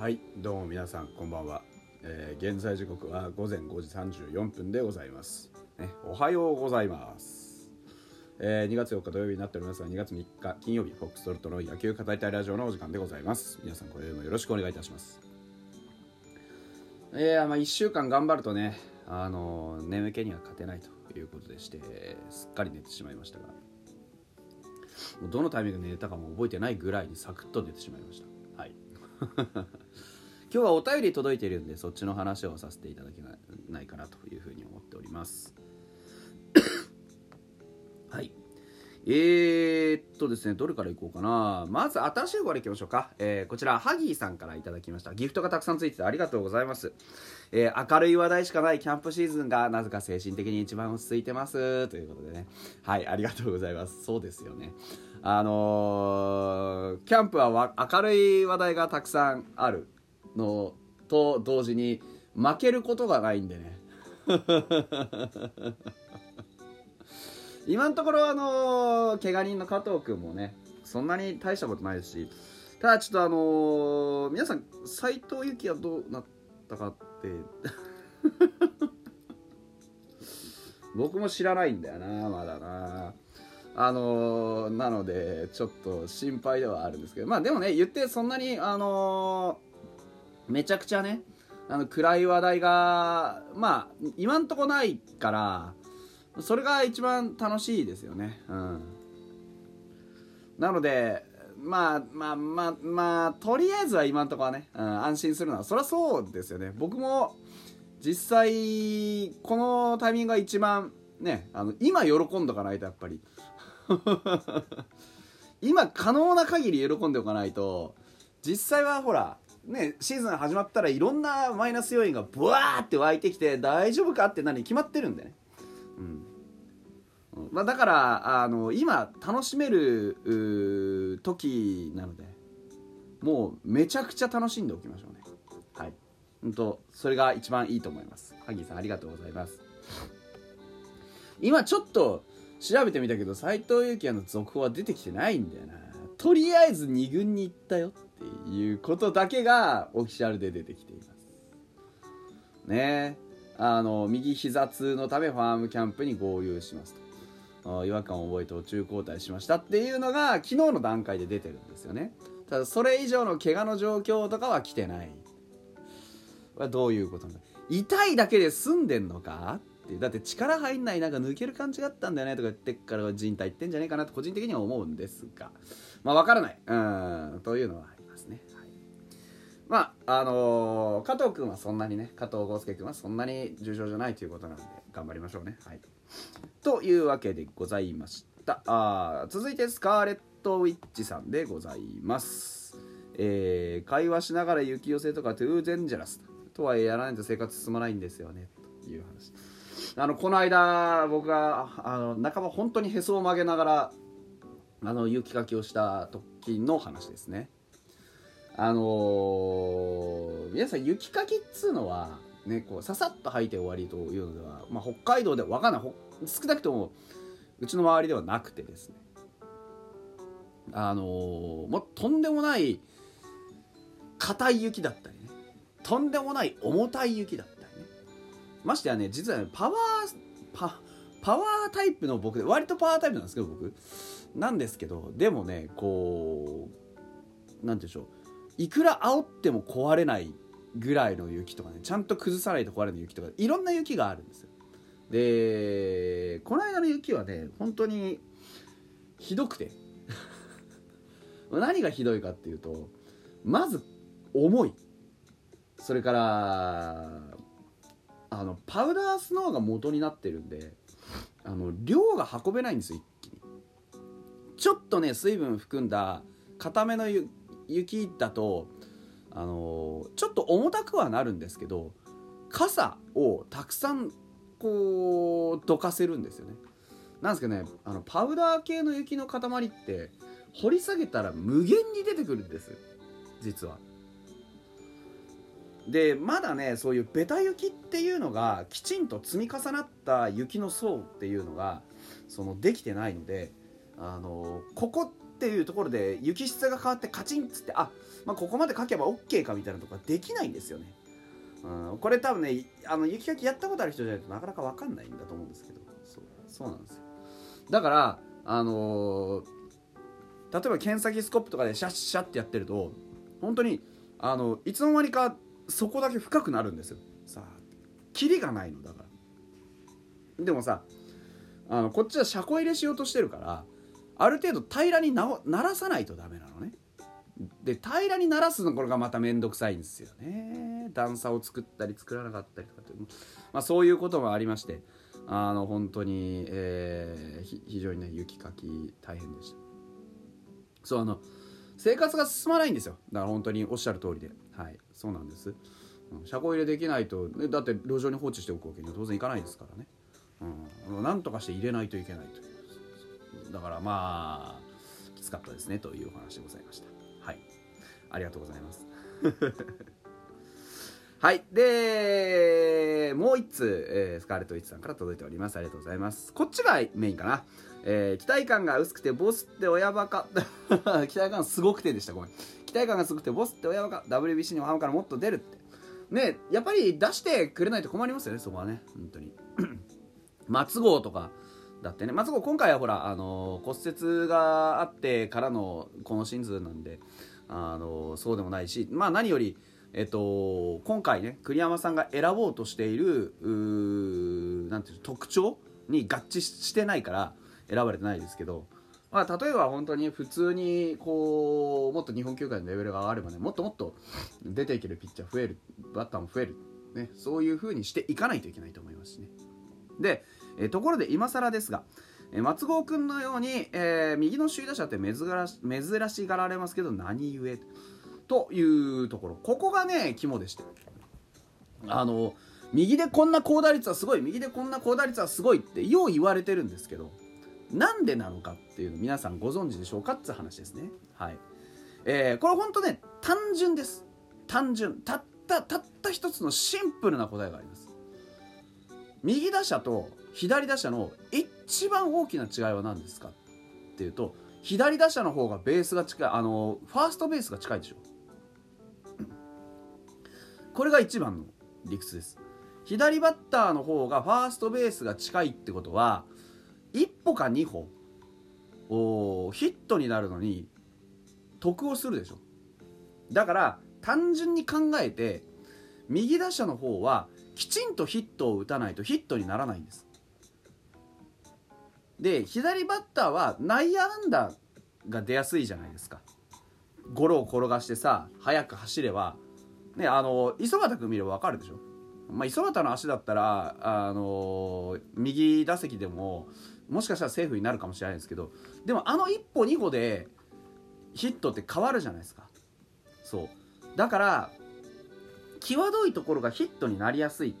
はいどうも皆さんこんばんは、えー現在時刻は午前5時34分でございます、ね、おはようございます、えー2月4日土曜日になっておりますが2月3日金曜日フォックストロットの野球語りたいラジオのお時間でございます。皆さんこれもよろしくお願いいたします。いやまあ1週間頑張るとねあの眠気には勝てないということでしてすっかり寝てしまいましたがもうどのタイミングで寝たかも覚えてないぐらいにサクッと寝てしまいました。今日はお便り届いてるんでそっちの話をさせていただけないかなというふうに思っております。はい。えー、っとですねどれからいこうかな。まず新しい方からいきましょうか、えーこちらハギーさんからいただきました。ギフトがたくさんついててありがとうございます、えー明るい話題しかないキャンプシーズンがなぜか精神的に一番落ち着いてます。ということでね。はいありがとうございます。そうですよね。あのーキャンプは明るい話題がたくさんあるのと同時に負けることがないんでね。今のところあの怪我人の加藤君もねそんなに大したことないですし。ただちょっとあのー皆さん斎藤由貴はどうなったかって。僕も知らないんだよなまだな。あのーなのでちょっと心配ではあるんですけど。まあでもね言ってそんなにあのーめちゃくちゃねあの暗い話題がまあ今んとこないからそれが一番楽しいですよね。うん。なのでまあまあまあまあとりあえずは今んとこはね、うん、安心するのはそりゃそうですよね。僕も実際このタイミングが一番ねあの今喜んどかないとやっぱり。今可能な限り喜んでおかないと実際はほらねシーズン始まったらいろんなマイナス要因がブワーって湧いてきて大丈夫かって何決まってるんでね。うん。まあ、だからあの今楽しめる時なのでもうめちゃくちゃ楽しんでおきましょうね。はい。本当それが一番いいと思います。ハギーさんありがとうございます。今ちょっと調べてみたけど斎藤佑樹の続報は出てきてないんだよな。とりあえず2軍に行ったよっていうことだけがオフィシャルで出てきています。ね。あの右膝痛のためファームキャンプに合流しますと。違和感を覚えて途中交代しましたっていうのが昨日の段階で出てるんですよね。ただそれ以上の怪我の状況とかは来てない。これはどういうことなんだ痛いだけで済んでんのか？てだって力入んないなんか抜ける感じがあったんだよねとか言ってから人体いってんじゃねえかなと個人的には思うんですが。まあ分からない。うん。というのはありますね、はい。まああのー加藤君はそんなにね加藤豪介君はそんなに重症じゃないということなんで頑張りましょうね。はい。というわけでございました。あ続いてスカーレット・ウィッチさんでございます。えー会話しながら雪寄せとかトゥーデンジャラスとはいえやらないと生活進まないんですよね。という話。あのこの間僕があの半ば本当にへそを曲げながらあの雪かきをした時の話ですね。あのー皆さん雪かきっつうのはねこうささっと吐いて終わりというのでは、まあ、北海道では分かんない。少なくともうちの周りではなくてですね。あのーもうとんでもない硬い雪だったりね。とんでもない重たい雪だったり。ましてやね実はねパワーパパワータイプの僕で割とパワータイプなんですけど僕。なんですけどでもねこうなんて言うんでしょう。いくら煽っても壊れないぐらいの雪とかねちゃんと崩さないと壊れない雪とかいろんな雪があるんですよ。でこの間の雪はね本当にひどくて。何がひどいかっていうとまず重い。それからあのパウダースノーが元になってるんであの量が運べないんですよ一気に。ちょっとね水分含んだ固めの雪だとあのちょっと重たくはなるんですけど傘をたくさんこうどかせるんですよね。なんですけどねあのパウダー系の雪の塊って掘り下げたら無限に出てくるんです実は。でまだねそういうベタ雪っていうのがきちんと積み重なった雪の層っていうのがそのできてないのであのここっていうところで雪質が変わってカチンっつってあ、まあ、ここまで書けば OK かみたいなとこができないんですよね。うん、これ多分ねあの雪かきやったことある人じゃないとなかなか分かんないんだと思うんですけどそうそうなんですよだからあのー例えば検査キスコップとかでシャッシャッってやってると本当にあのいつの間にかそこだけ深くなるんですよ。さあキリがないのだから。でもさあのこっちは車庫入れしようとしてるからある程度平らにならさないとダメなのね。で平らにならすのこれがまた面倒くさいんですよね。段差を作ったり作らなかったりとかって、まあ、そういうこともありましてあの本当に、えー非常にね雪かき大変でした。そうあの生活が進まないんですよ。だから本当におっしゃる通りで。はい。そうなんです。うん。車庫入れできないとだって路上に放置しておくわけには当然いかないですからね。うん。なんとかして入れないといけないという。だからまあきつかったですねというお話でございました。はい。ありがとうございます。はい。でもう一通、えースカーレット・ウィッチさんから届いております。ありがとうございます。こっちがメインかな。えー期待感が薄くてボスって親バカ。期待感すごくてでした。ごめん。期待感がすごくてボスって親バカ。WBC にもハムからもっと出るって。ねやっぱり出してくれないと困りますよねそこはね。本当に。松郷とかだってね。松郷今回はほら、あの骨折があってからのこのシーズンなんで、あのそうでもないし。まあ何よりえっと、今回ね栗山さんが選ぼうとしているうなんていう特徴に合致してないから選ばれてないですけど、まあ、例えば本当に普通にこうもっと日本球界のレベルが上がればねもっともっと出ていけるピッチャー増えるバッターも増える、ね、そういう風にしていかないといけないと思いますしね。で、えところで今更ですが、松郷君のように、えー右の首位打者って珍し珍しがられますけど何故？というところ。ここがね肝でして。あの右でこんな高打率はすごい右でこんな高打率はすごいってよう言われてるんですけどなんでなのかっていうの皆さんご存知でしょうかって話ですね。はい、えーこれ本当ね単純です。単純。たったたった一つのシンプルな答えがあります。右打者と左打者の一番大きな違いは何ですかっていうと左打者の方がベースが近いあのファーストベースが近いでしょ。これが一番の理屈です。左バッターの方がファーストベースが近いってことは1歩か2歩おヒットになるのに得をするでしょ。だから単純に考えて右打者の方はきちんとヒットを打たないとヒットにならないんです。で左バッターは内野安打が出やすいじゃないですか。ゴロを転がしてさ速く走ればねあの磯畑君見れば分かるでしょ？まあ、磯畑の足だったら、あの右打席でももしかしたらセーフになるかもしれないですけどでもあの1歩2歩でヒットって変わるじゃないですか。そう。だから際どいところがヒットになりやすい。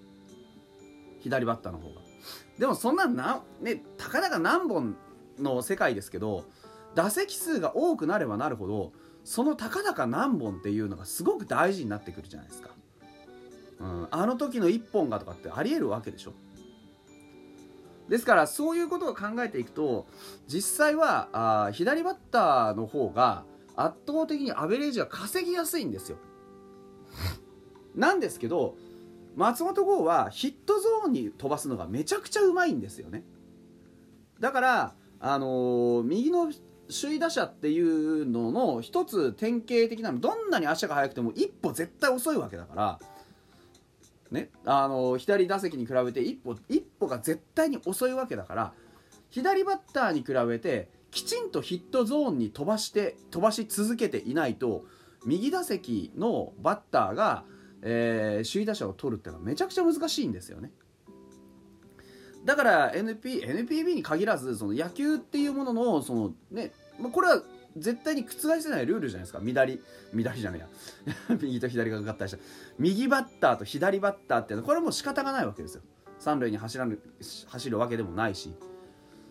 左バッターの方が。でもそんなんなねたかだか何本の世界ですけど打席数が多くなればなるほどそのたかだか何本っていうのがすごく大事になってくるじゃないですか、うん、あの時の1本がとかってありえるわけでしょ。ですからそういうことを考えていくと実際はあ左バッターの方が圧倒的にアベレージが稼ぎやすいんですよ。なんですけど松本剛はヒットゾーンに飛ばすのがめちゃくちゃうまいんですよね。だから、あのー右の首位打者っていうのの一つ典型的なのどんなに足が速くても一歩絶対遅いわけだから、ねあの左打席に比べて一歩一歩が絶対に遅いわけだから左バッターに比べてきちんとヒットゾーンに飛ばして飛ばし続けていないと右打席のバッターが、えー首位打者を取るっていうのはめちゃくちゃ難しいんですよね。だから NP NPB に限らずその野球っていうもののそのね、まあ、これは絶対に覆せないルールじゃないですか。左左じゃねえや。右と左が合体した。右バッターと左バッターっていうのはこれはもう仕方がないわけですよ。三塁に走らぬ走るわけでもないし。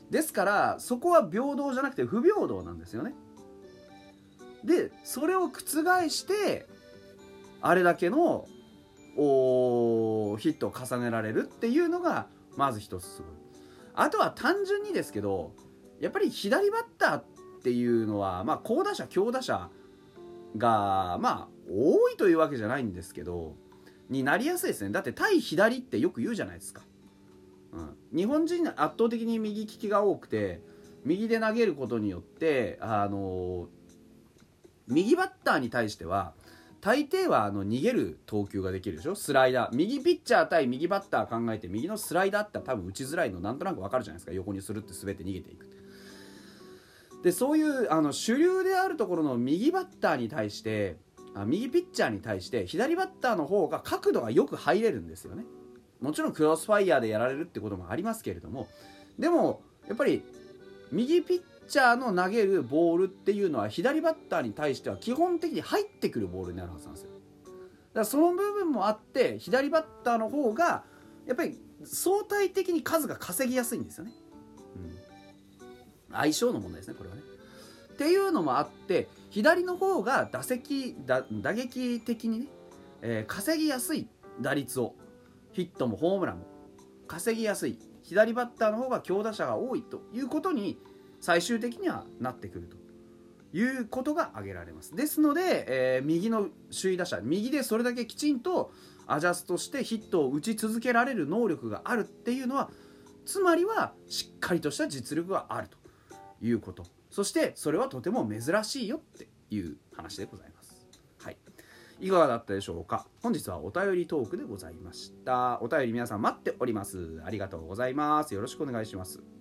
ですからそこは平等じゃなくて不平等なんですよね。でそれを覆してあれだけのおヒットを重ねられるっていうのがまず一つすごい。あとは単純にですけどやっぱり左バッターっていうのは、まあ、好打者強打者がまあ多いというわけじゃないんですけどになりやすいですね。だって対左ってよく言うじゃないですか、うん、日本人圧倒的に右利きが多くて右で投げることによってあの右バッターに対しては大抵はあの逃げる投球ができるでしょ？スライダー。右ピッチャー対右バッター考えて右のスライダーって多分打ちづらいのなんとなく分かるじゃないですか。横にするって全て逃げていくでそういうあの主流であるところの右バッターに対してあ右ピッチャーに対して左バッターの方が角度がよく入れるんですよね。もちろんクロスファイヤーでやられるってこともありますけれども。でもやっぱり右ピッチャーの投げるボールっていうのは左バッターに対しては基本的に入ってくるボールになるはずなんですよ。だからその部分もあって左バッターの方がやっぱり相対的に数が稼ぎやすいんですよね、うん、相性の問題ですねこれはね。っていうのもあって左の方が打席打打撃的にね、えー、稼ぎやすい打率をヒットもホームランも稼ぎやすい。左バッターの方が強打者が多いということに最終的にはなってくるということが挙げられますですので、えー、右の首位打者右でそれだけきちんとアジャストしてヒットを打ち続けられる能力があるっていうのはつまりはしっかりとした実力があるということそしてそれはとても珍しいよっていう話でございます。はい。いかがだったでしょうか？本日はお便りトークでございました。お便り皆さん待っております。ありがとうございます。よろしくお願いします。